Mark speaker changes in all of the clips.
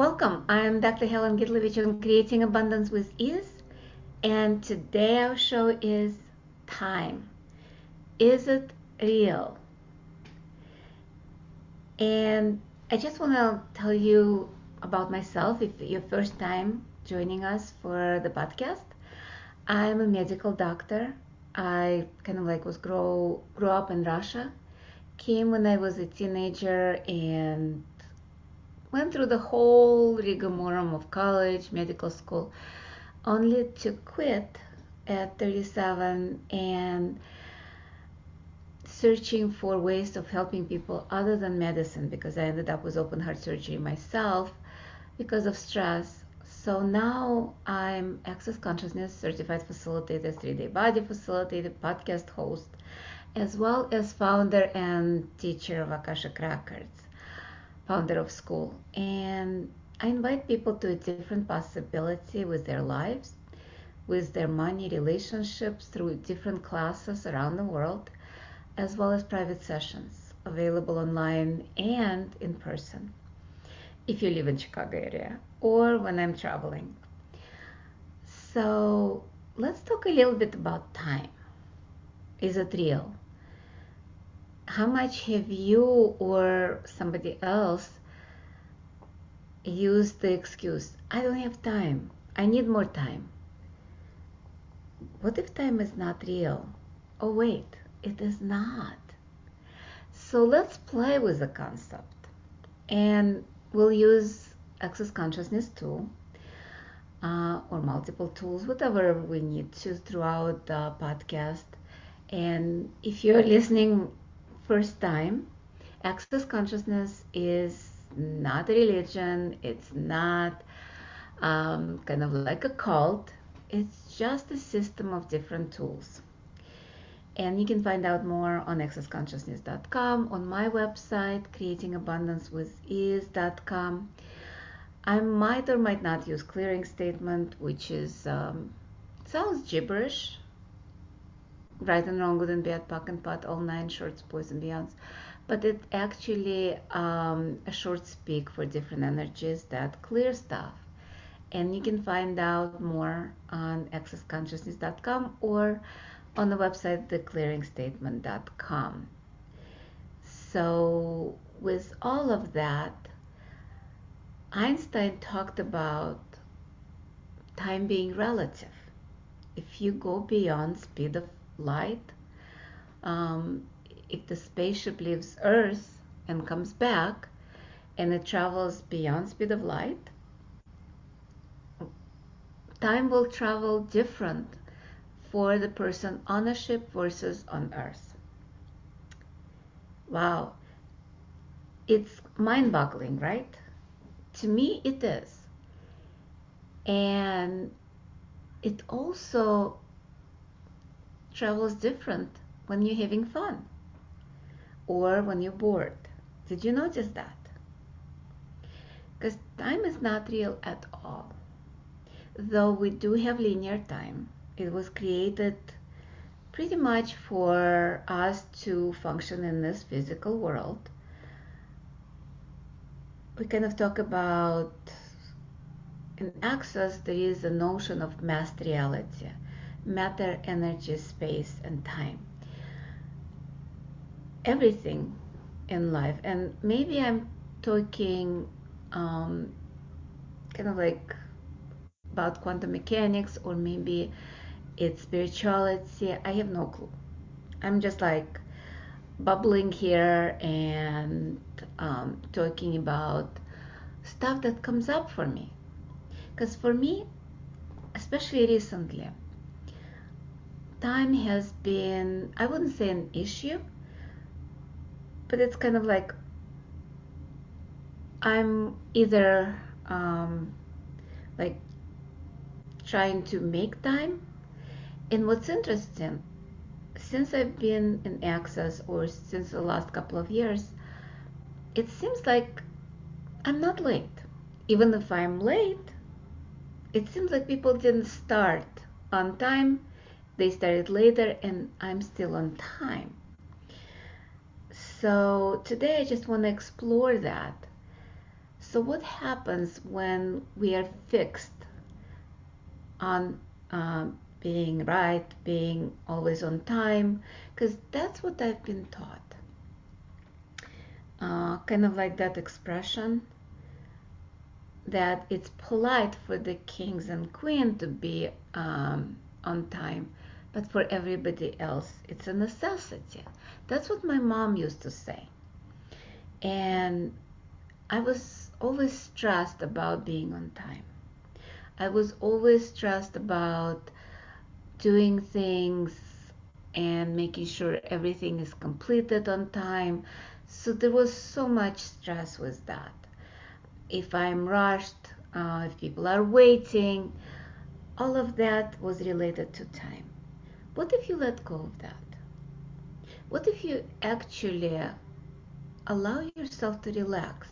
Speaker 1: Welcome. I'm Dr. Helen Gitlovich on Creating Abundance with Ease, and today our show is time. Is it real? And I just want to tell you about myself if your first time joining us for the podcast. I'm a medical doctor. I kind of like was grow grew up in Russia. Came when I was a teenager and went through the whole rigmarole of college, medical school, only to quit at 37 and searching for ways of helping people other than medicine because I ended up with open heart surgery myself because of stress. So now I'm Access Consciousness certified facilitator, 3D body facilitator, podcast host, as well as founder and teacher of Akashic Records founder of school. And I invite people to a different possibility with their lives, with their money relationships through different classes around the world, as well as private sessions available online and in person if you live in Chicago area or when I'm traveling. So let's talk a little bit about time. Is it real? How much have you or somebody else used the excuse, I don't have time, I need more time? What if time is not real? Oh, wait, it is not. So let's play with the concept and we'll use Access Consciousness tool uh, or multiple tools, whatever we need to throughout the podcast. And if you're listening first time, Access Consciousness is not a religion, it's not um, kind of like a cult, it's just a system of different tools. And you can find out more on accessconsciousness.com, on my website, creatingabundancewithease.com. I might or might not use clearing statement, which is um, sounds gibberish, right and wrong, good and bad, POC and POD, all nine shorts, boys and beyonds. But it actually um, a short speak for different energies that clear stuff. And you can find out more on accessconsciousness.com or on the website theclearingstatement.com. So, with all of that, Einstein talked about time being relative. If you go beyond speed of light. Um, if the spaceship leaves Earth and comes back and it travels beyond speed of light, time will travel different for the person on a ship versus on Earth. Wow. It's mind boggling, right? To me, it is. And it also travels different when you're having fun or when you're bored. Did you notice that? Because time is not real at all. Though we do have linear time, it was created pretty much for us to function in this physical world. We kind of talk about in access, there is a notion of mass reality matter, energy, space, and time. Everything in life. And maybe I'm talking um, kind of like about quantum mechanics or maybe it's spirituality. I have no clue. I'm just like bubbling here and um, talking about stuff that comes up for me. Because for me, especially recently, time has been, I wouldn't say an issue, but it's kind of like I'm either um, like trying to make time. And what's interesting, since I've been in Access or since the last couple of years, it seems like I'm not late. Even if I'm late, it seems like people didn't start on time. They started later and I'm still on time. So today I just want to explore that. So, what happens when we are fixed on um, being right, being always on time? Because that's what I've been taught. Uh, kind of like that expression that it's polite for the kings and queen to be um, on time, but for everybody else, it's a necessity. That's what my mom used to say. And I was always stressed about being on time. I was always stressed about doing things and making sure everything is completed on time. So there was so much stress with that. If I'm rushed, uh, if people are waiting, all of that was related to time. What if you let go of that? What if you actually allow yourself to relax?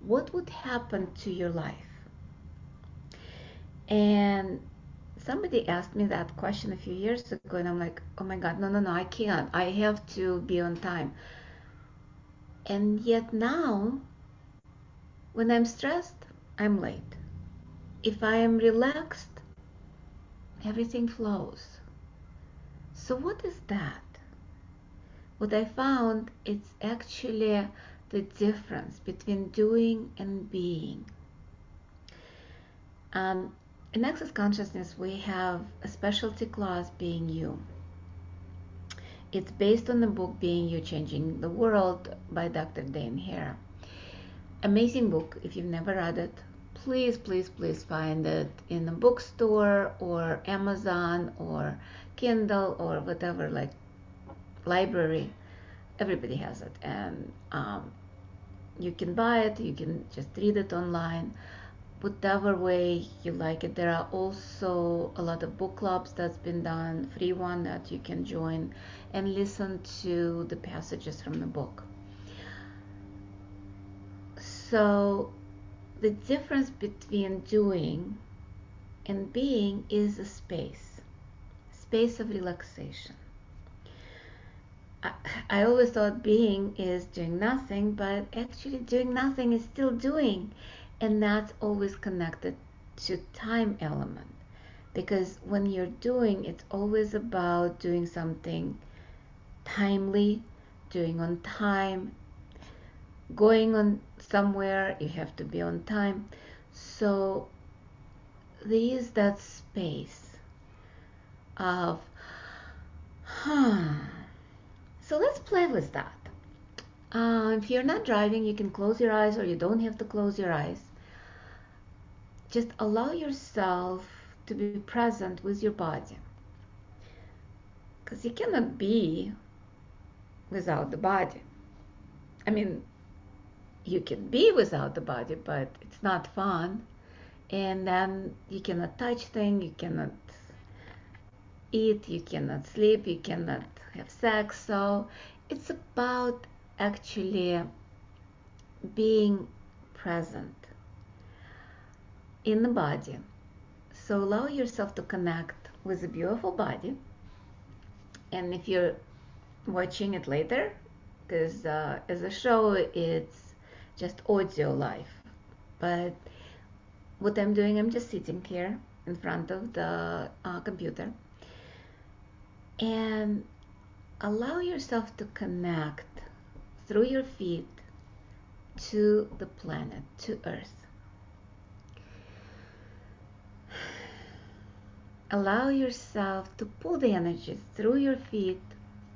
Speaker 1: What would happen to your life? And somebody asked me that question a few years ago, and I'm like, oh my God, no, no, no, I can't. I have to be on time. And yet now, when I'm stressed, I'm late. If I am relaxed, everything flows. So, what is that? What I found it's actually the difference between doing and being. Um, in Access Consciousness, we have a specialty class, Being You. It's based on the book Being You Changing the World by Dr. Dain Heer. Amazing book. If you've never read it, please, please, please find it in a bookstore or Amazon or Kindle or whatever, like library. Everybody has it, and um, you can buy it. You can just read it online, whatever way you like it. There are also a lot of book clubs that's been done, free one that you can join and listen to the passages from the book. So the difference between doing and being is a space, space of relaxation. I, I always thought being is doing nothing, but actually doing nothing is still doing, and that's always connected to time element. Because when you're doing, it's always about doing something timely, doing on time, going on somewhere, you have to be on time. So there is that space of. So let's play with that. Uh, if you're not driving, you can close your eyes or you don't have to close your eyes. Just allow yourself to be present with your body. Because you cannot be without the body. I mean, you can be without the body, but it's not fun. And then you cannot touch things, you cannot eat, you cannot sleep, you cannot have sex. So it's about actually being present in the body. So allow yourself to connect with a beautiful body. And if you're watching it later, because uh, as a show, it's just audio live. But what I'm doing, I'm just sitting here in front of the uh, computer and allow yourself to connect through your feet to the planet, to Earth. Allow yourself to pull the energy through your feet,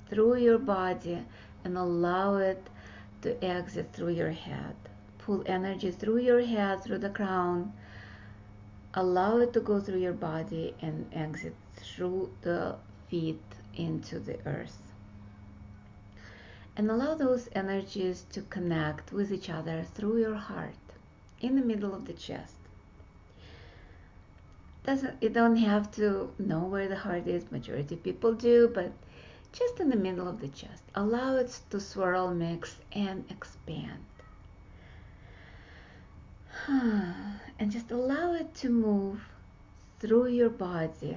Speaker 1: through your body, and allow it to exit through your head. Pull energy through your head, through the crown. Allow it to go through your body and exit through the feet into the earth. And allow those energies to connect with each other through your heart in the middle of the chest. doesn't you don't have to know where the heart is majority of people do but just in the middle of the chest allow it to swirl mix and expand and just allow it to move through your body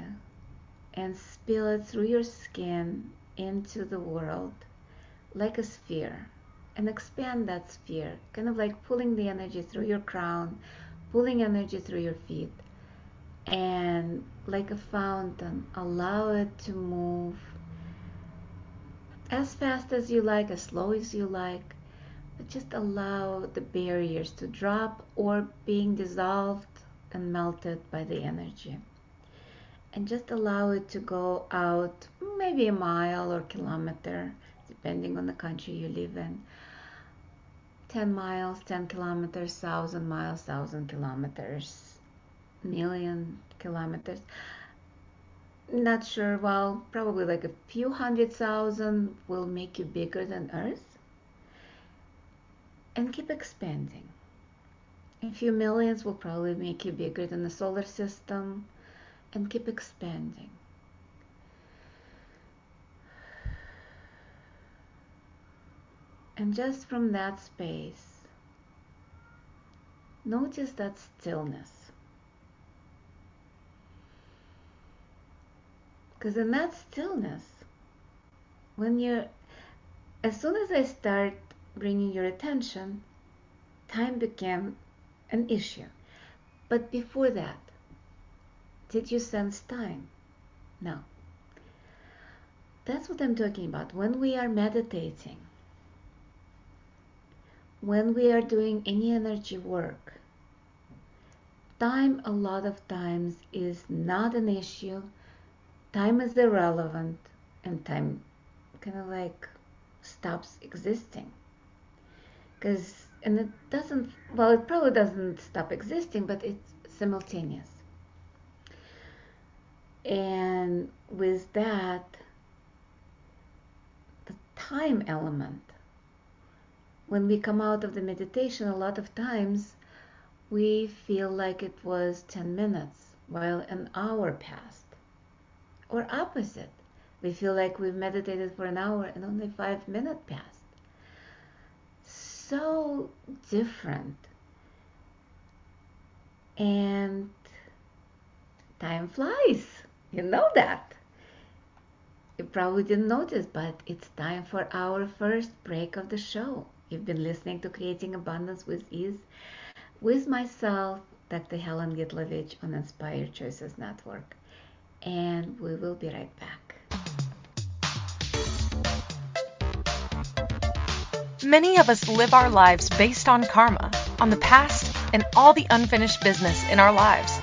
Speaker 1: and spill it through your skin into the world like a sphere. And expand that sphere kind of like pulling the energy through your crown pulling energy through your feet. And like a fountain allow it to move as fast as you like as slow as you like. But just allow the barriers to drop or being dissolved and melted by the energy and just allow it to go out maybe a mile or kilometer depending on the country you live in. 10 miles 10 kilometers 1000 miles 1000 kilometers million kilometers. Not sure well probably like a few hundred thousand will make you bigger than earth. And keep expanding. A few millions will probably make you bigger than the solar system and keep expanding and just from that space notice that stillness Because in that stillness, when you're, as soon as I start bringing your attention, time became an issue. But before that, did you sense time? No. That's what I'm talking about. When we are meditating, when we are doing any energy work, time a lot of times is not an issue time is irrelevant and time kind of like stops existing because and it doesn't well it probably doesn't stop existing but it's simultaneous and with that the time element when we come out of the meditation a lot of times we feel like it was 10 minutes while an hour passed or opposite. We feel like we've meditated for an hour and only five minutes passed. So different. And time flies. You know that. You probably didn't notice, but it's time for our first break of the show. You've been listening to Creating Abundance with Ease with myself, Dr. Helen Gitlovich on Inspired Choices Network and we will be right back.
Speaker 2: Many of us live our lives based on karma, on the past, and all the unfinished business in our lives.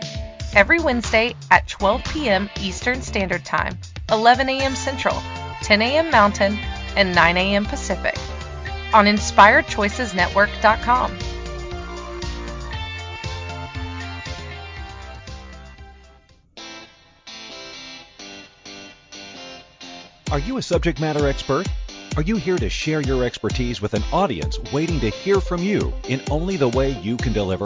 Speaker 2: every Wednesday at 12 p.m. Eastern Standard Time, 11 a.m. Central, 10 a.m. Mountain, and 9 a.m. Pacific on InspiredChoicesNetwork.com.
Speaker 3: Are you a subject matter expert? Are you here to share your expertise with an audience waiting to hear from you in only the way you can deliver?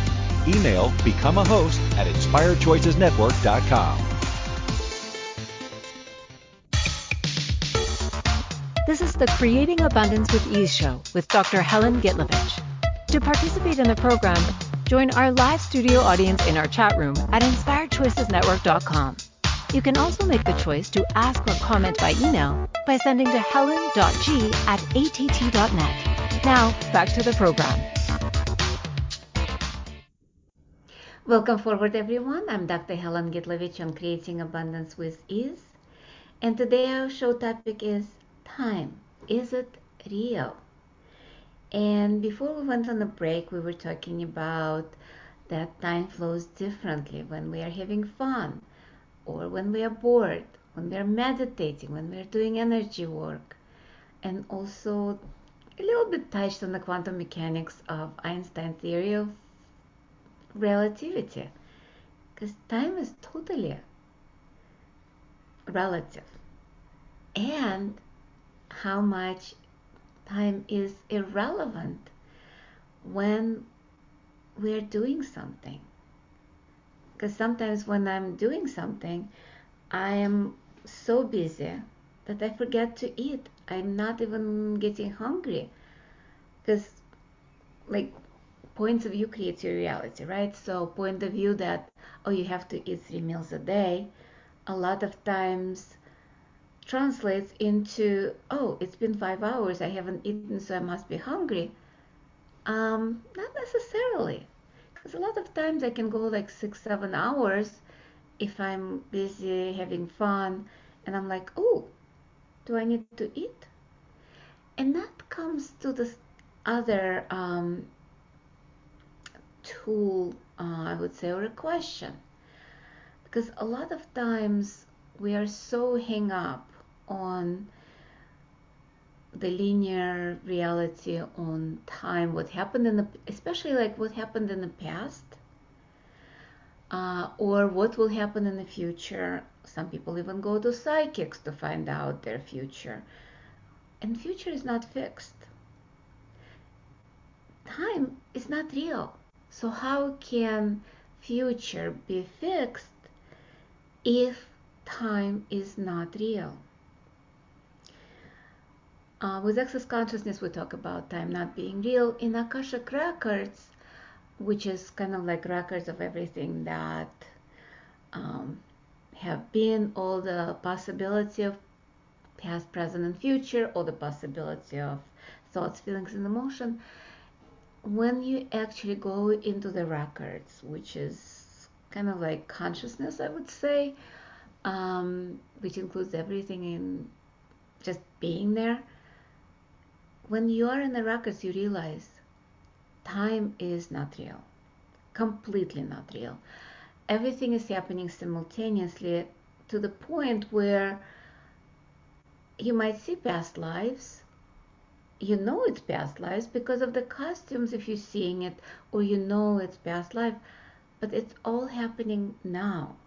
Speaker 3: Email become a host at inspiredchoicesnetwork.com.
Speaker 4: This is the Creating Abundance with Ease show with Dr. Helen Gitlovich. To participate in the program, join our live studio audience in our chat room at inspiredchoicesnetwork.com. You can also make the choice to ask or comment by email by sending to helen.g at att.net. Now, back to the program.
Speaker 1: Welcome forward, everyone. I'm Dr. Helen Gitlovich on Creating Abundance with Ease. And today our show topic is time. Is it real? And before we went on a break, we were talking about that time flows differently when we are having fun, or when we are bored, when we are meditating, when we are doing energy work, and also a little bit touched on the quantum mechanics of Einstein's theory of relativity. Because time is totally relative. And how much time is irrelevant when we're doing something because sometimes when I'm doing something, I am so busy that I forget to eat. I'm not even getting hungry because, like, points of view creates your reality, right? So, point of view that, oh, you have to eat three meals a day, a lot of times translates into, oh, it's been five hours, I haven't eaten, so I must be hungry. Um, not necessarily. Because a lot of times I can go like six, seven hours if I'm busy having fun and I'm like, oh, do I need to eat? And that comes to this other um, tool, uh, I would say, or a question. Because a lot of times we are so hung up on the linear reality on time, what happened in the, especially like what happened in the past, uh, or what will happen in the future. Some people even go to psychics to find out their future. And future is not fixed. Time is not real. So how can future be fixed if time is not real? Uh, with access consciousness, we talk about time not being real. In Akashic records, which is kind of like records of everything that um, have been, all the possibility of past, present, and future, all the possibility of thoughts, feelings, and emotion. When you actually go into the records, which is kind of like consciousness, I would say, um, which includes everything in just being there when you are in the records, you realize time is not real, completely not real. Everything is happening simultaneously to the point where you might see past lives. You know it's past lives because of the costumes if you're seeing it, or you know it's past life, but it's all happening now.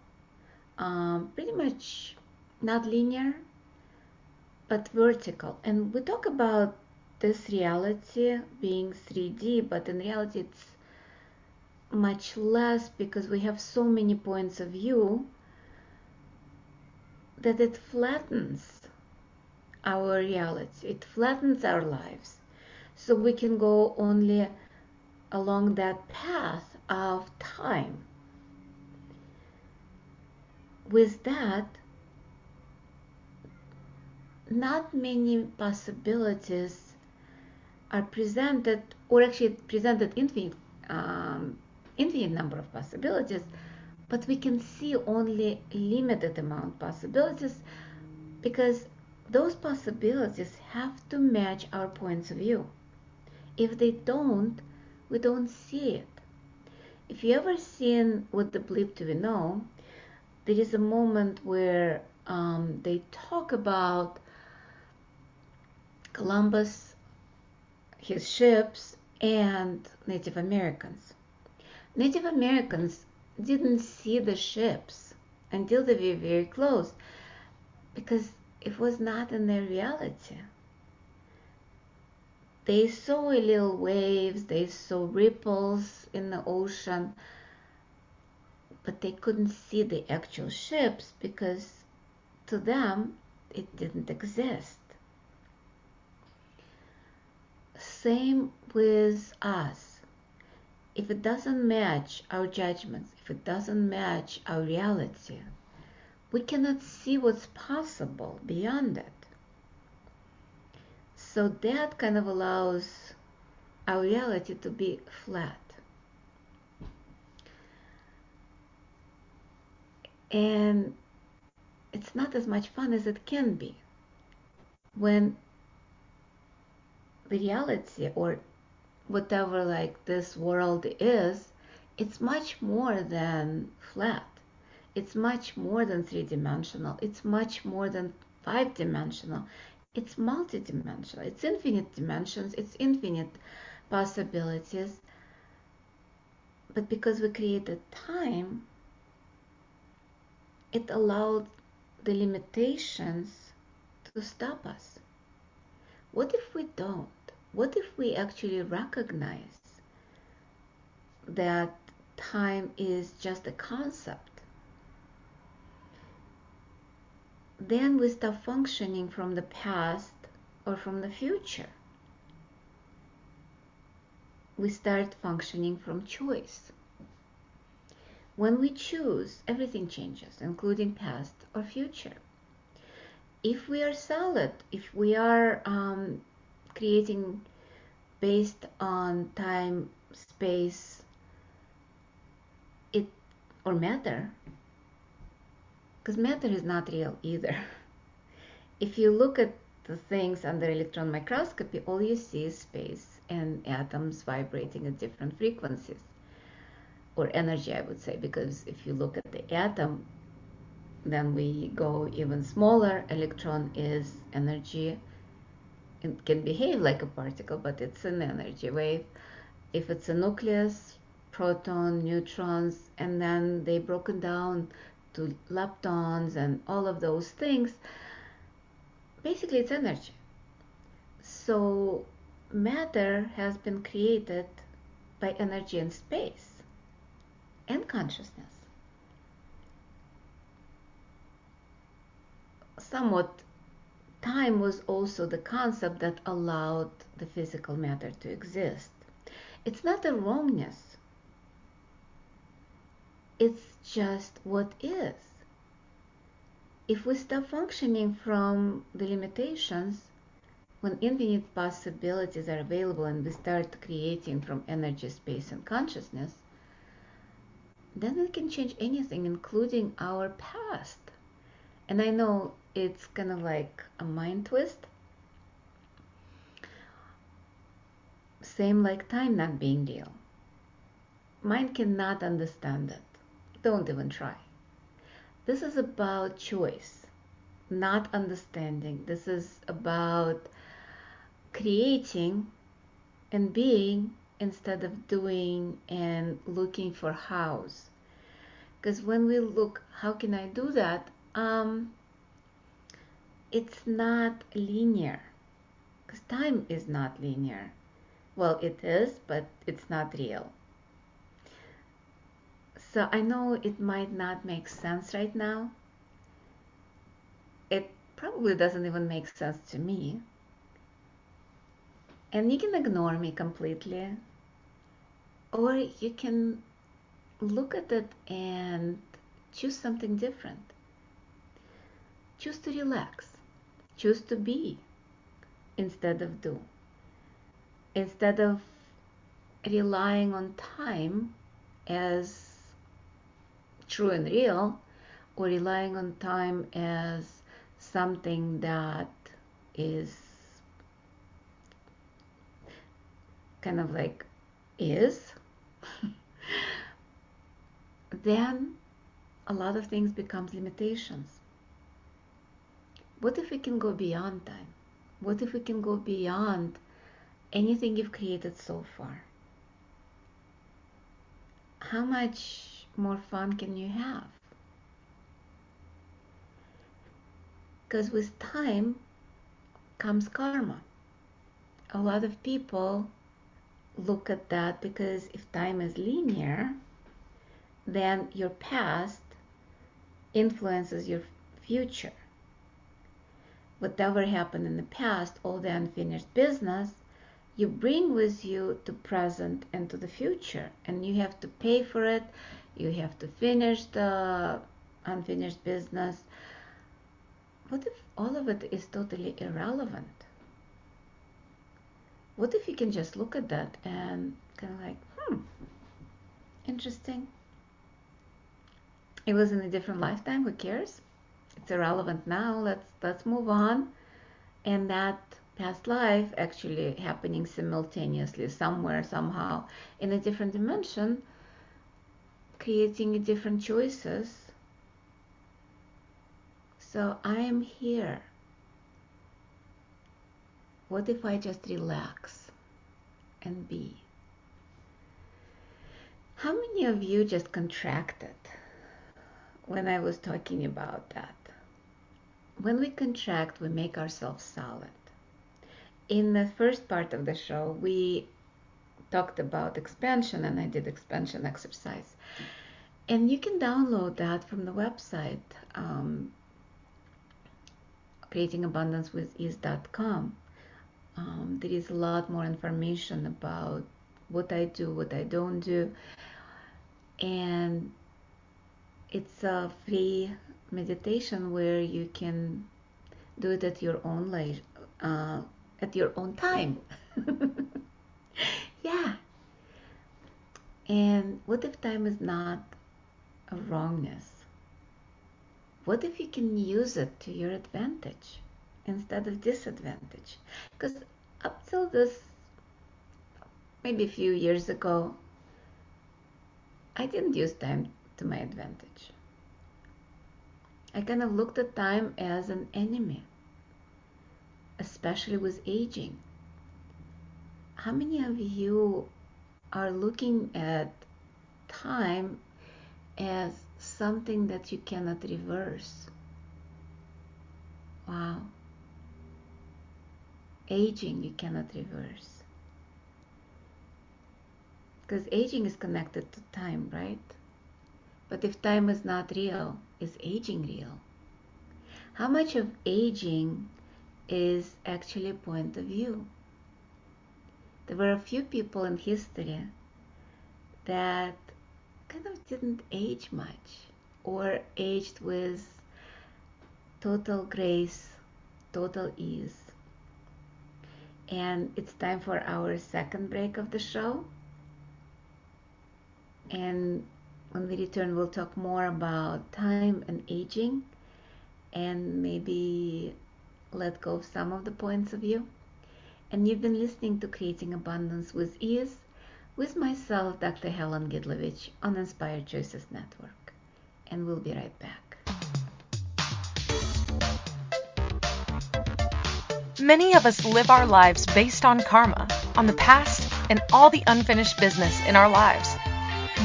Speaker 1: Um, pretty much not linear, but vertical. And we talk about this reality being 3D, but in reality it's much less because we have so many points of view that it flattens our reality, it flattens our lives. So we can go only along that path of time. With that, not many possibilities are presented, or actually presented infinite, um, infinite number of possibilities, but we can see only limited amount possibilities because those possibilities have to match our points of view. If they don't, we don't see it. If you ever seen What the Bleep Do We Know, there is a moment where um, they talk about Columbus his ships and Native Americans. Native Americans didn't see the ships until they were very close because it was not in their reality. They saw little waves, they saw ripples in the ocean, but they couldn't see the actual ships because to them it didn't exist same with us. If it doesn't match our judgments, if it doesn't match our reality, we cannot see what's possible beyond it. So that kind of allows our reality to be flat. And it's not as much fun as it can be when the reality or whatever like this world is it's much more than flat it's much more than three dimensional it's much more than five dimensional it's multidimensional it's infinite dimensions it's infinite possibilities but because we created time it allowed the limitations to stop us. What if we don't? What if we actually recognize that time is just a concept? Then we stop functioning from the past or from the future. We start functioning from choice. When we choose, everything changes, including past or future. If we are solid, if we are um, creating based on time, space, it or matter, because matter is not real either. If you look at the things under electron microscopy, all you see is space and atoms vibrating at different frequencies or energy, I would say, because if you look at the atom, then we go even smaller. Electron is energy. It can behave like a particle, but it's an energy wave. If it's a nucleus, proton, neutrons, and then they broken down to leptons and all of those things, basically it's energy. So matter has been created by energy and space and consciousness. Somewhat, time was also the concept that allowed the physical matter to exist. It's not a wrongness, it's just what is. If we stop functioning from the limitations, when infinite possibilities are available and we start creating from energy, space, and consciousness, then we can change anything, including our past. And I know it's kind of like a mind twist. Same like time not being real. Mind cannot understand it. Don't even try. This is about choice, not understanding. This is about creating and being instead of doing and looking for hows. Because when we look how can i do that? Um, it's not linear. Because time is not linear. Well it is but it's not real so i know it might not make sense right now. It probably doesn't even make sense to me. And you can ignore me completely. Or you can look at it and choose something different. Choose to relax. Choose to be instead of do. Instead of relying on time as true and real or relying on time as something that is kind of like is, then a lot of things becomes limitations. What if we can go beyond time? What if we can go beyond anything you've created so far? How much more fun can you have? Because with time comes karma. A lot of people look at that because if time is linear, then your past influences your future. Whatever happened in the past, all the unfinished business, you bring with you to present and to the future, and you have to pay for it. You have to finish the unfinished business. What if all of it is totally irrelevant? What if you can just look at that and kind of like, hmm, interesting. It was in a different lifetime. Who cares? It's irrelevant now. Let's let's move on. And that past life actually happening simultaneously somewhere somehow in a different dimension creating different choices. So i am here. What if i just relax and be? How many of you just contracted when i was talking about that? When we contract we make ourselves solid. In the first part of the show, we talked about expansion and I did expansion exercise. And you can download that from the website, um. Um, there is a lot more information about what I do, what I don't do. And it's a free meditation where you can do it at your own leisure, uh, at your own time. yeah. And what if time is not a wrongness? What if you can use it to your advantage instead of disadvantage? Because up till this, maybe a few years ago, I didn't use time to my advantage. I kind of looked at time as an enemy especially with aging. How many of you are looking at time as something that you cannot reverse? Wow. Aging you cannot reverse. Because aging is connected to time, right? But if time is not real, is aging real? How much of aging is actually point of view. There were a few people in history that kind of didn't age much or aged with total grace, total ease. And it's time for our second break of the show. And when we return, we'll talk more about time and aging and maybe let go of some of the points of view. And you've been listening to Creating Abundance with Ease with myself, Dr. Helen Gitlovich, on Inspired Choices Network. And we'll be right back.
Speaker 2: Many of us live our lives based on karma, on the past, and all the unfinished business in our lives.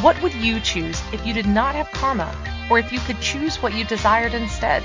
Speaker 2: What would you choose if you did not have karma, or if you could choose what you desired instead?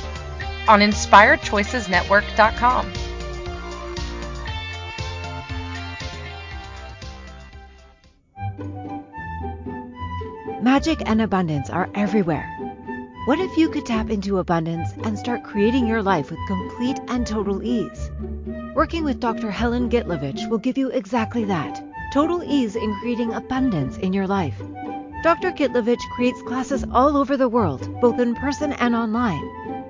Speaker 2: on InspiredChoicesNetwork.com.
Speaker 4: Magic and abundance are everywhere. What if you could tap into abundance and start creating your life with complete and total ease? Working with Dr. Helen Gitlovich will give you exactly that total ease in creating abundance in your life. Dr. Gitlovich creates classes all over the world, both in person and online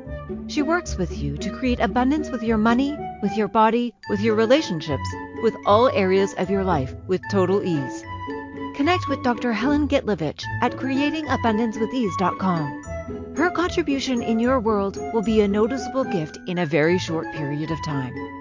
Speaker 4: she works with you to create abundance with your money, with your body, with your relationships, with all areas of your life with total ease. Connect with Dr. Helen Gitlovich at creatingabundancewithease.com. Her contribution in your world will be a noticeable gift in a very short period of time.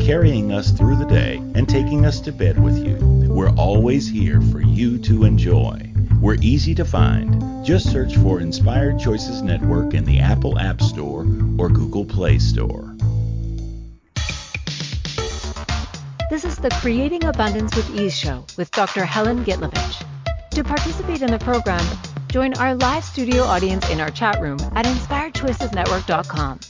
Speaker 5: carrying us through the day, and taking us to bed with you, we're always here for you to enjoy. We're easy to find. Just search for Inspired Choices Network in the Apple App Store or Google Play Store.
Speaker 4: This is the Creating Abundance with Ease show with Dr. Helen Gitlovich. To participate in the program, join our live studio audience in our chat room at inspiredchoicesnetwork.com.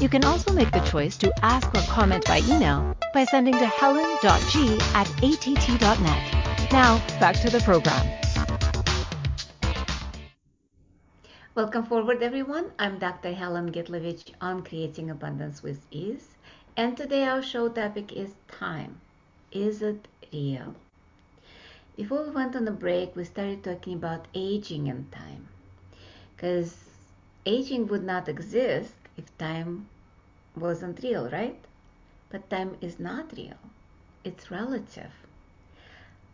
Speaker 4: You can also make the choice to ask or comment by email by sending to helen.g at att.net. Now, back to the program.
Speaker 1: Welcome forward, everyone. I'm Dr. Helen Gitlovich on Creating Abundance with Ease. And today our show topic is time. Is it real? Before we went on the break, we started talking about aging and time. Because aging would not exist if time wasn't real, right? But time is not real, it's relative.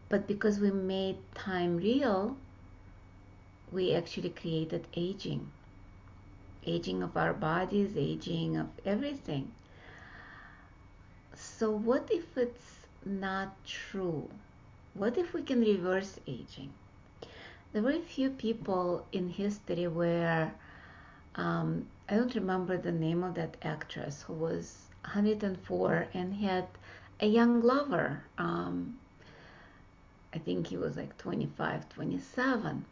Speaker 1: But because we made time real, we actually created aging aging of our bodies, aging of everything. So, what if it's not true? What if we can reverse aging? There were few people in history where um, I don't remember the name of that actress who was 104 and had a young lover. Um, I think he was like 25, 27.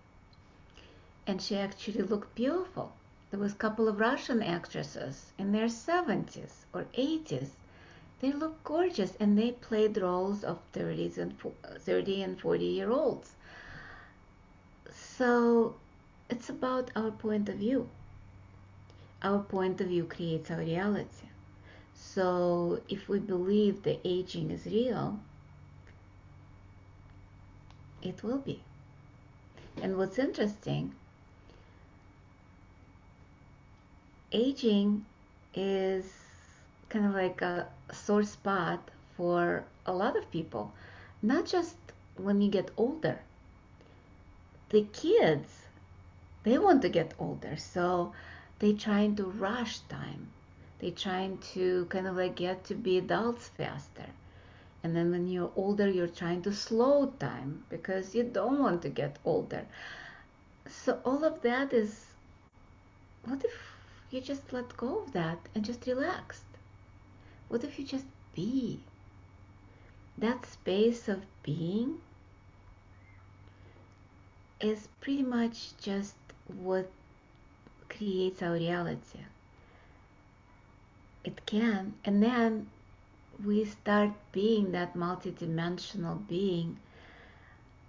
Speaker 1: And she actually looked beautiful. There was a couple of Russian actresses in their 70s or 80s. They looked gorgeous and they played roles of 30s and 30 and 40 year olds. So it's about our point of view our point of view creates our reality. So if we believe the aging is real, it will be. And what's interesting, aging is kind of like a sore spot for a lot of people, not just when you get older. The kids, they want to get older. So they trying to rush time. They trying to kind of like get to be adults faster. And then when you're older you're trying to slow time because you don't want to get older. So all of that is what if you just let go of that and just relax what if you just be? That space of being is pretty much just what creates our reality. It can, and then we start being that multidimensional being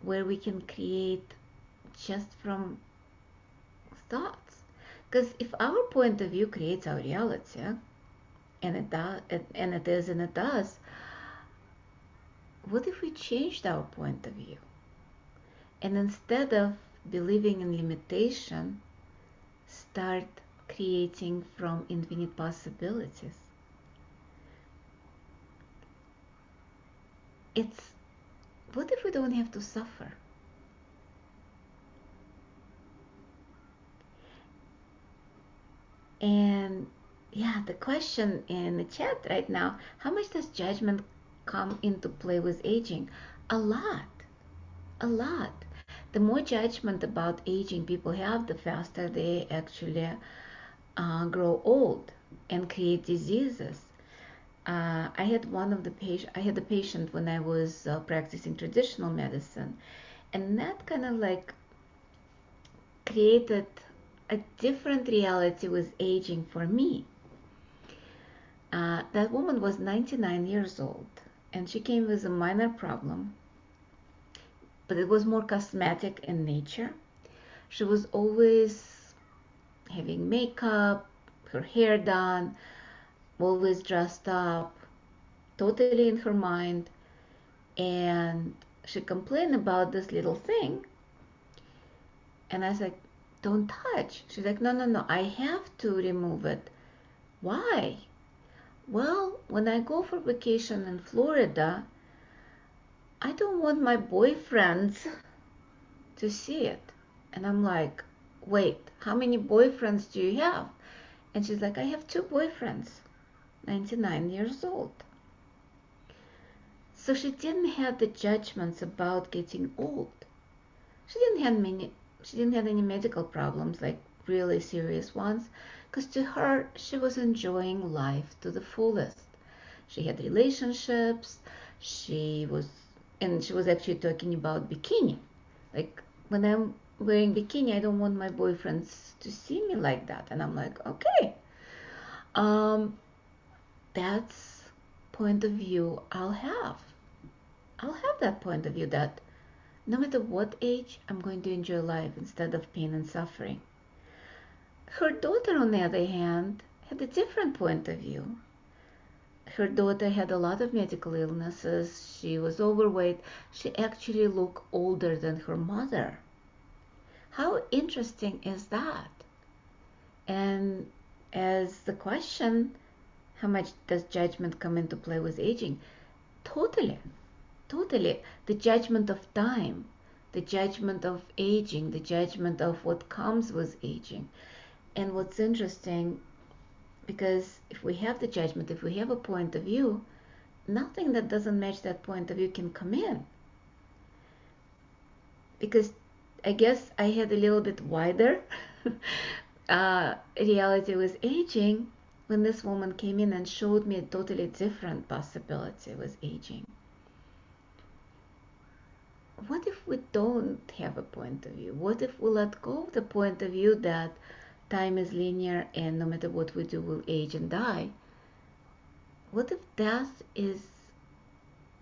Speaker 1: where we can create just from thoughts. Because if our point of view creates our reality, and it does, and it is, and it does, what if we changed our point of view? And instead of believing in limitation, start creating from infinite possibilities. It's what if we don't have to suffer? And yeah, the question in the chat right now how much does judgment come into play with aging? A lot. A lot the more judgment about aging people have, the faster they actually uh, grow old and create diseases. Uh, I had one of the patient. I had a patient when I was uh, practicing traditional medicine, and that kind of like created a different reality with aging for me. Uh, that woman was 99 years old, and she came with a minor problem but it was more cosmetic in nature. She was always having makeup, her hair done, always dressed up, totally in her mind. And she complained about this little thing. And I said, don't touch. She's like, no, no, no, I have to remove it. Why? Well, when I go for vacation in Florida, I don't want my boyfriends to see it. And I'm like, wait, how many boyfriends do you have? And she's like, I have two boyfriends, 99 years old. So she didn't have the judgments about getting old. She didn't have many she didn't have any medical problems like really serious ones because to her she was enjoying life to the fullest. She had relationships, she was and she was actually talking about bikini. Like when I'm wearing bikini, I don't want my boyfriends to see me like that. And I'm like, okay. Um that's point of view I'll have. I'll have that point of view that no matter what age, I'm going to enjoy life instead of pain and suffering. Her daughter, on the other hand, had a different point of view. Her daughter had a lot of medical illnesses. She was overweight. She actually looked older than her mother. How interesting is that? And as the question, how much does judgment come into play with aging? Totally totally the judgment of time the judgment of aging the judgment of what comes with aging and what's interesting because if we have the judgment if we have a point of view nothing that doesn't match that point of view can come in because i guess i had a little bit wider uh, reality with aging when this woman came in and showed me a totally different possibility with aging what if we don't have a point of view? What if we let go of the point of view that time is linear and no matter what we do, we'll age and die? What if death is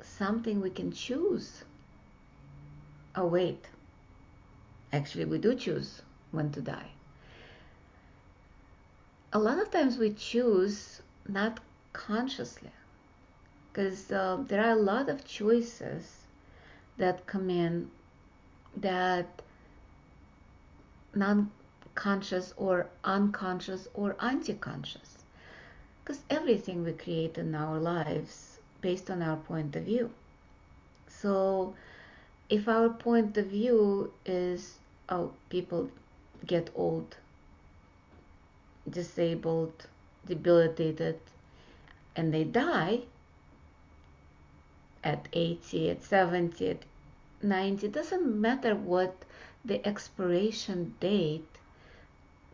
Speaker 1: something we can choose? Oh, wait. Actually, we do choose when to die. A lot of times we choose not consciously because uh, there are a lot of choices that come in that non-conscious or unconscious or anti-conscious. Because everything we create in our lives based on our point of view. So if our point of view is oh people get old disabled debilitated and they die at 80, at 70, at 90, it doesn't matter what the expiration date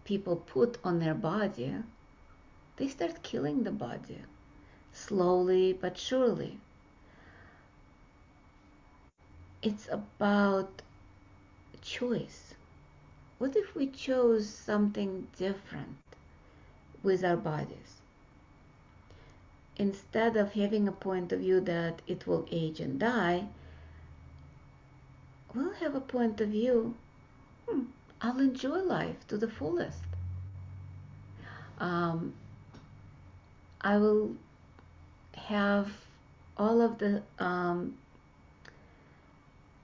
Speaker 1: people put on their body, they start killing the body slowly but surely. It's about choice. What if we chose something different with our bodies? instead of having a point of view that it will age and die, we'll have a point of view hmm, I'll enjoy life to the fullest. Um, I will have all of the um,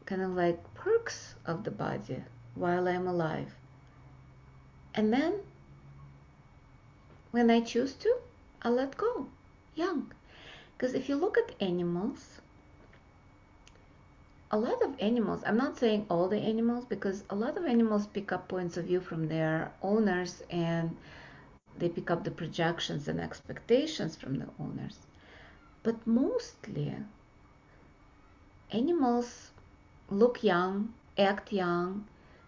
Speaker 1: kind of like perks of the body while I'm alive. And then, when I choose to, I'll let go young. Because if you look at animals, a lot of animals, I'm not saying all the animals, because a lot of animals pick up points of view from their owners and they pick up the projections and expectations from the owners. But mostly, animals look young, act young.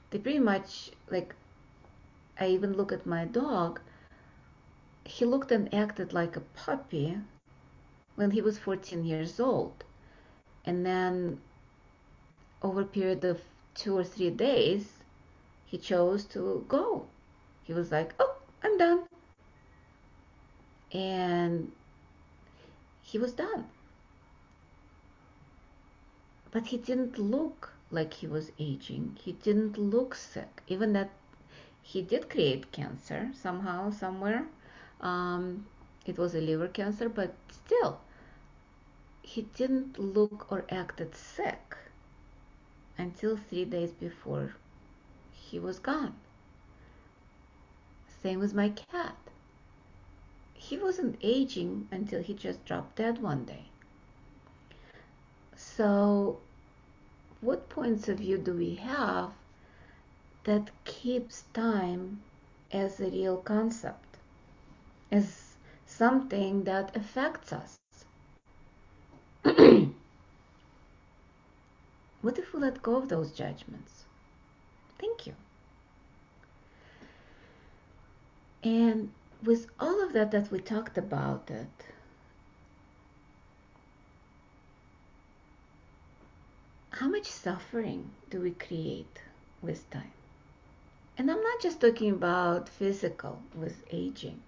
Speaker 1: They pretty much, like, I even look at my dog, he looked and acted like a puppy when he was 14 years old. And then over a period of two or three days, he chose to go. He was like, oh, I'm done. And he was done. But he didn't look like he was aging. He didn't look sick. Even that he did create cancer somehow, somewhere. Um, it was a liver cancer, but still, he didn't look or acted sick until three days before he was gone. Same with my cat. He wasn't aging until he just dropped dead one day. So what points of view do we have that keeps time as a real concept, as something that affects us? what if we let go of those judgments? Thank you. And with all of that that we talked about it, how much suffering do we create with time? And I'm not just talking about physical with aging.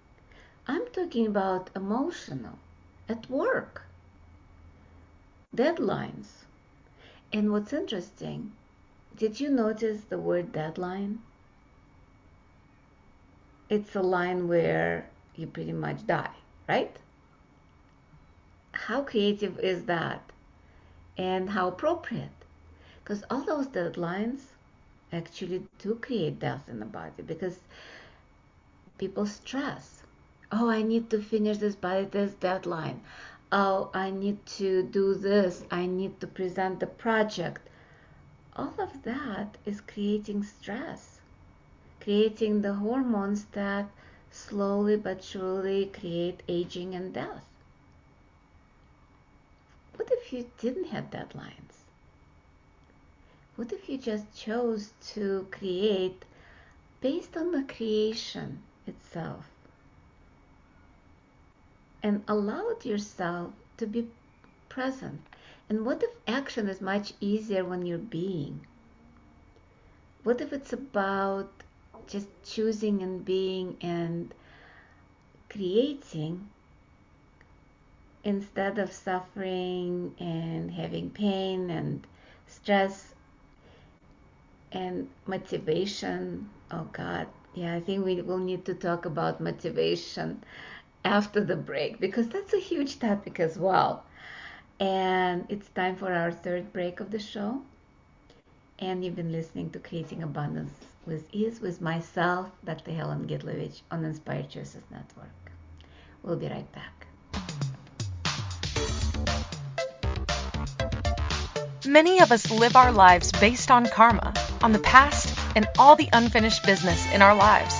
Speaker 1: I'm talking about emotional at work. Deadlines. And what's interesting, did you notice the word deadline? It's a line where you pretty much die, right? How creative is that? And how appropriate? Because all those deadlines actually do create death in the body because people stress. Oh, I need to finish this by this deadline. Oh, I need to do this. I need to present the project. All of that is creating stress, creating the hormones that slowly but surely create aging and death. What if you didn't have deadlines? What if you just chose to create based on the creation itself and allowed yourself to be present? And what if action is much easier when you're being? What if it's about just choosing and being and creating instead of suffering and having pain and stress and motivation. Oh God, yeah, I think we will need to talk about motivation after the break because that's a huge topic as well. And it's time for our third break of the show. And you've been listening to Creating Abundance with Ease with myself, Dr. Helen Gitlovich, on Inspired Choices Network. We'll be right back.
Speaker 2: Many of us live our lives based on karma, on the past, and all the unfinished business in our lives.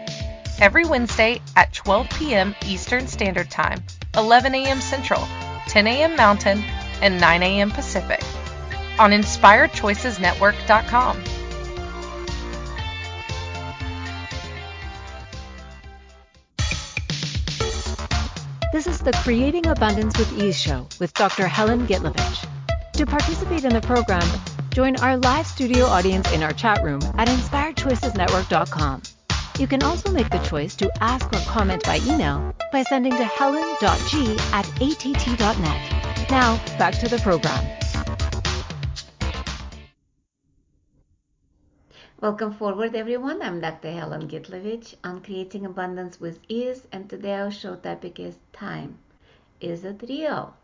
Speaker 2: every Wednesday at 12 p.m. Eastern Standard Time, 11 a.m. Central, 10 a.m. Mountain, and 9 a.m. Pacific on InspiredChoicesNetwork.com.
Speaker 4: This is the Creating Abundance with Ease show with Dr. Helen Gitlovich. To participate in the program, join our live studio audience in our chat room at inspiredchoicesnetwork.com. You can also make the choice to ask or comment by email by sending to helen.g at att.net. Now, back to the program.
Speaker 1: Welcome forward, everyone. I'm Dr. Helen Gitlovich on Creating Abundance with Ease, and today our show topic is time. Is it real?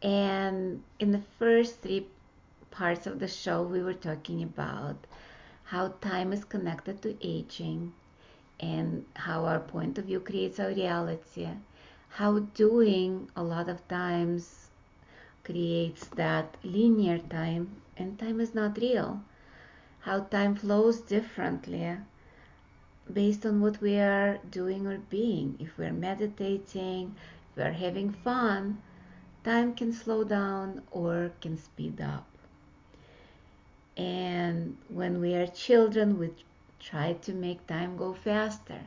Speaker 1: And in the first three parts of the show, we were talking about how time is connected to aging and how our point of view creates our reality, how doing a lot of times creates that linear time, and time is not real how time flows differently based on what we are doing or being. If we're meditating, if we're having fun, time can slow down or can speed up. And when we are children, we try to make time go faster,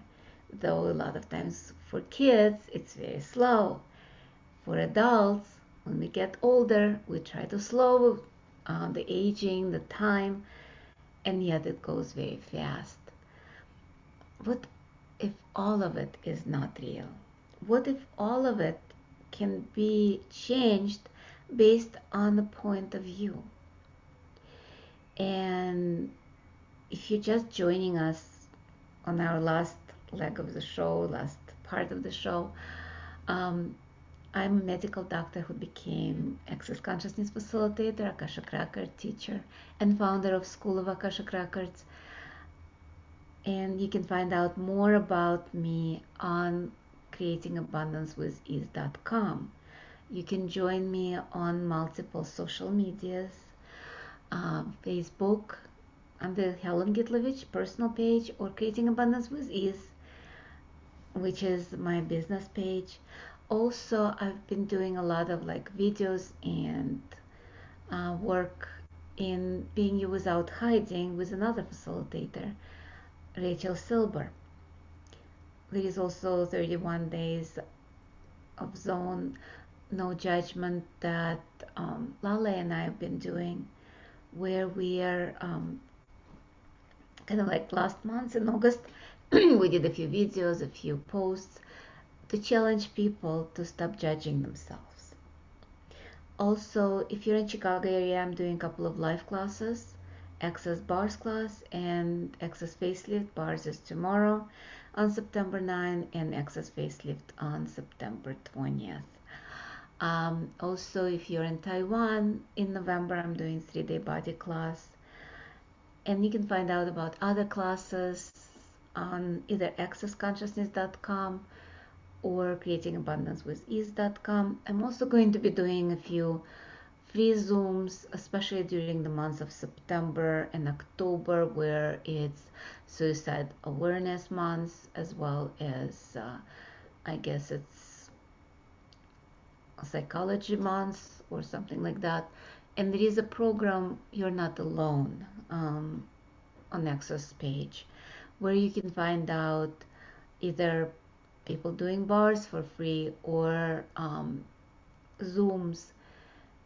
Speaker 1: though a lot of times for kids it's very slow. For adults, when we get older, we try to slow uh, the aging, the time and yet it goes very fast. What if all of it is not real? What if all of it can be changed based on the point of view? And if you're just joining us on our last leg of the show, last part of the show, um, I'm a medical doctor who became Access Consciousness Facilitator, Akashic Record teacher, and founder of School of Akashic Records. And you can find out more about me on creatingabundancewithease.com. You can join me on multiple social medias, uh, Facebook, the Helen Gitlovich personal page, or Creating Abundance with Ease, which is my business page also I've been doing a lot of like videos and uh, work in being you without hiding with another facilitator, Rachel Silber. There is also 31 days of zone no judgment that um, Lale and I have been doing, where we are um, kind of like last month in August, we did a few videos, a few posts to challenge people to stop judging themselves. Also, if you're in Chicago area, I'm doing a couple of live classes, Access Bars class and Access Facelift. Bars is tomorrow on September 9 and Access Facelift on September 20th. Um, also, if you're in Taiwan, in November, I'm doing three-day body class. And you can find out about other classes on either accessconsciousness.com or creatingabundancewithease.com. I'm also going to be doing a few free Zooms, especially during the months of September and October, where it's Suicide Awareness Month, as well as uh, I guess it's Psychology Month or something like that. And there is a program, You're Not Alone, um, on Access page, where you can find out either people doing bars for free or um, Zooms,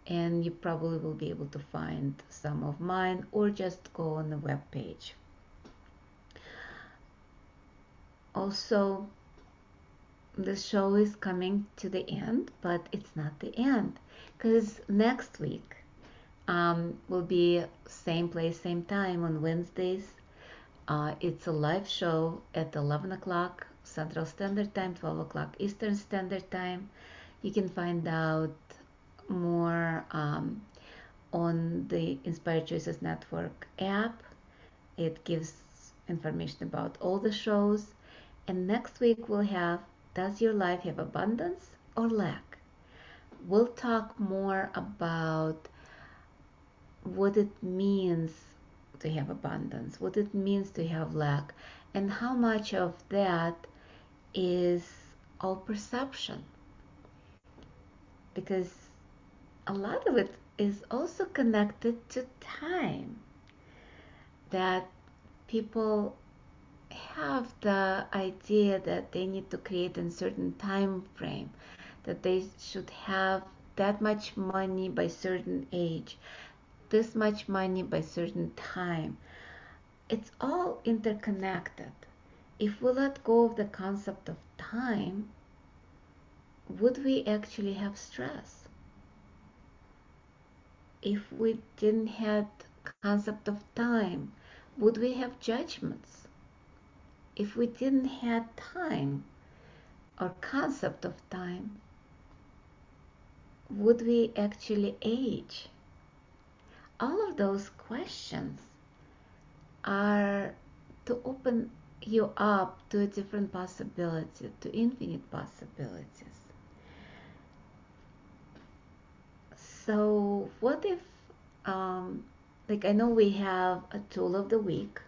Speaker 1: and you probably will be able to find some of mine or just go on the web page. Also, the show is coming to the end, but it's not the end because next week um, will be same place, same time on Wednesdays. Uh, it's a live show at 11 o'clock Central Standard Time, 12 o'clock Eastern Standard Time. You can find out more um, on the Inspired Choices Network app. It gives information about all the shows. And next week we'll have Does Your Life Have Abundance or Lack? We'll talk more about what it means to have abundance, what it means to have lack, and how much of that is all perception because a lot of it is also connected to time that people have the idea that they need to create a certain time frame that they should have that much money by certain age this much money by certain time it's all interconnected if we let go of the concept of time, would we actually have stress? If we didn't have concept of time, would we have judgments? If we didn't have time or concept of time, would we actually age? All of those questions are to open you up to a different possibility, to infinite possibilities. So, what if, um, like, I know we have a tool of the week.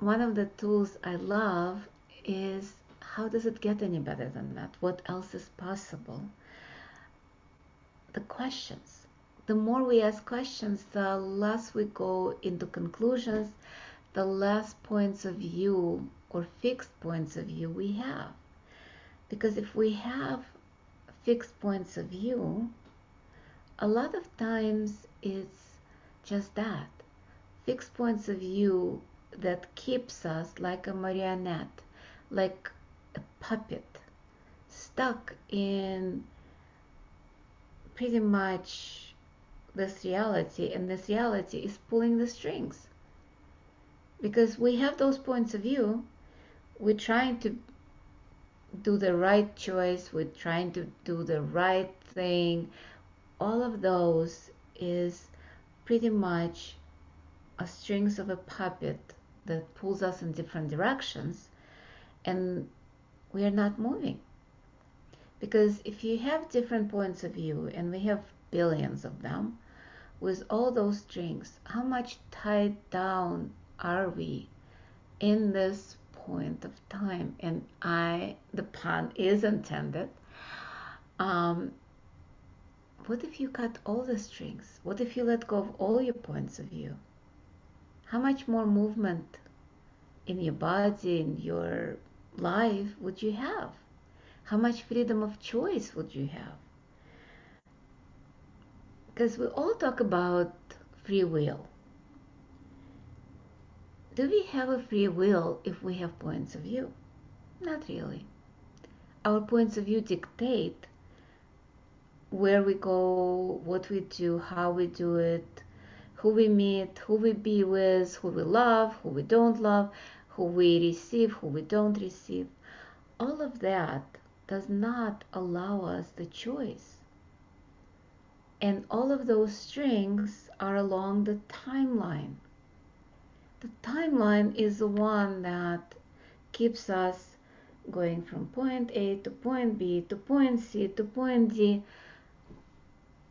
Speaker 1: One of the tools I love is how does it get any better than that? What else is possible? The questions. The more we ask questions, the less we go into conclusions the less points of view or fixed points of view we have. Because if we have fixed points of view, a lot of times it's just that fixed points of view that keeps us like a marionette, like a puppet, stuck in pretty much this reality, and this reality is pulling the strings because we have those points of view. We're trying to do the right choice, we're trying to do the right thing. All of those is pretty much a strings of a puppet that pulls us in different directions and we are not moving. Because if you have different points of view, and we have billions of them, with all those strings, how much tied down are we in this point of time? And I, the pun is intended. Um, what if you cut all the strings? What if you let go of all your points of view? How much more movement in your body, in your life would you have? How much freedom of choice would you have? Because we all talk about free will. Do we have a free will if we have points of view? Not really. Our points of view dictate where we go, what we do, how we do it, who we meet, who we be with, who we love, who we don't love, who we receive, who we don't receive. All of that does not allow us the choice. And all of those strings are along the timeline. The timeline is the one that keeps us going from point A to point B to point C to point D.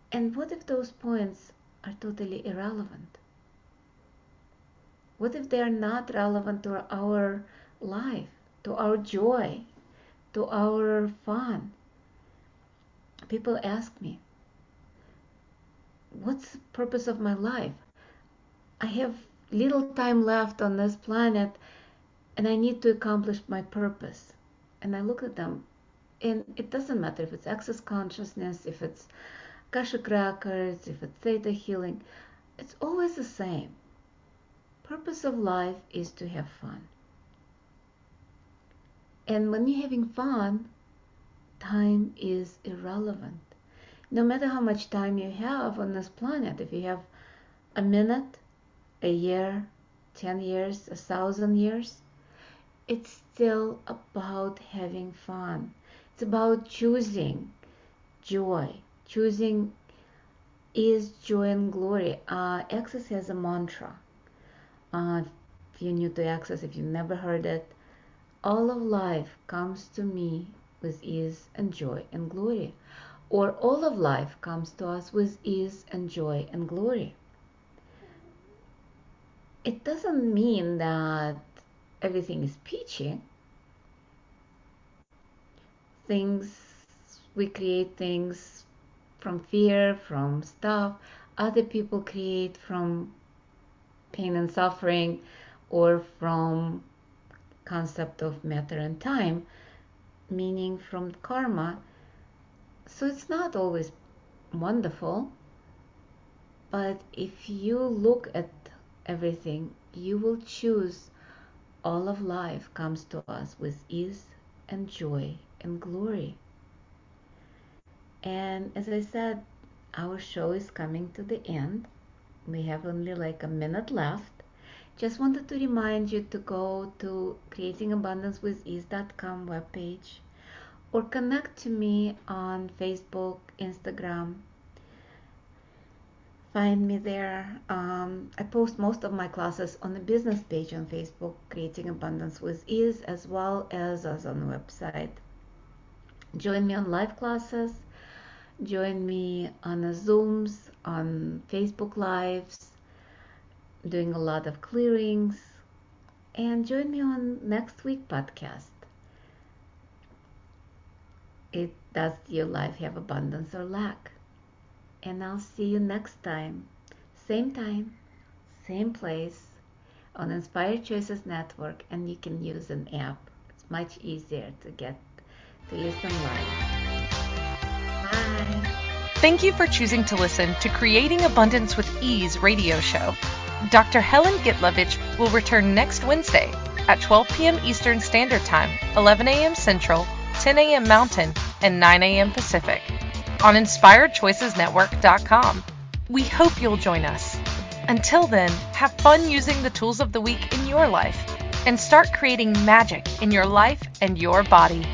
Speaker 1: And what if those points are totally irrelevant? What if they are not relevant to our life, to our joy, to our fun? People ask me, what's the purpose of my life? I have little time left on this planet and I need to accomplish my purpose. And I look at them and it doesn't matter if it's access consciousness, if it's Akashic records, if it's theta healing, it's always the same purpose of life is to have fun. And when you're having fun, time is irrelevant. No matter how much time you have on this planet, if you have a minute, a year, 10 years, a thousand years, it's still about having fun. It's about choosing joy, choosing is joy and glory. Uh, Access has a mantra uh, if you're new to Access, if you've never heard it, all of life comes to me with ease and joy and glory. Or all of life comes to us with ease and joy and glory. It doesn't mean that everything is peachy. Things, we create things from fear, from stuff other people create from pain and suffering or from concept of matter and time meaning from karma. So it's not always wonderful but if you look at everything you will choose all of life comes to us with ease and joy and glory and as i said our show is coming to the end we have only like a minute left. Just wanted to remind you to go to creatingabundancewithease.com webpage or connect to me on Facebook, Instagram. Find me there. Um, I post most of my classes on the business page on Facebook, Creating Abundance with Ease, as well as, as on the website. Join me on live classes join me on the Zooms, on Facebook Lives, doing a lot of clearings, and join me on next week podcast. It does your life have abundance or lack? And I'll see you next time, same time, same place on Inspired Choices Network, and you can use an app. It's much easier to get to listen live.
Speaker 2: Thank you for choosing to listen to Creating Abundance with Ease radio show. Dr. Helen Gitlovich will return next Wednesday at 12 p.m. Eastern Standard Time, 11 a.m. Central, 10 a.m. Mountain, and 9 a.m. Pacific on InspiredChoicesNetwork.com. We hope you'll join us. Until then, have fun using the tools of the week in your life and start creating magic in your life and your body.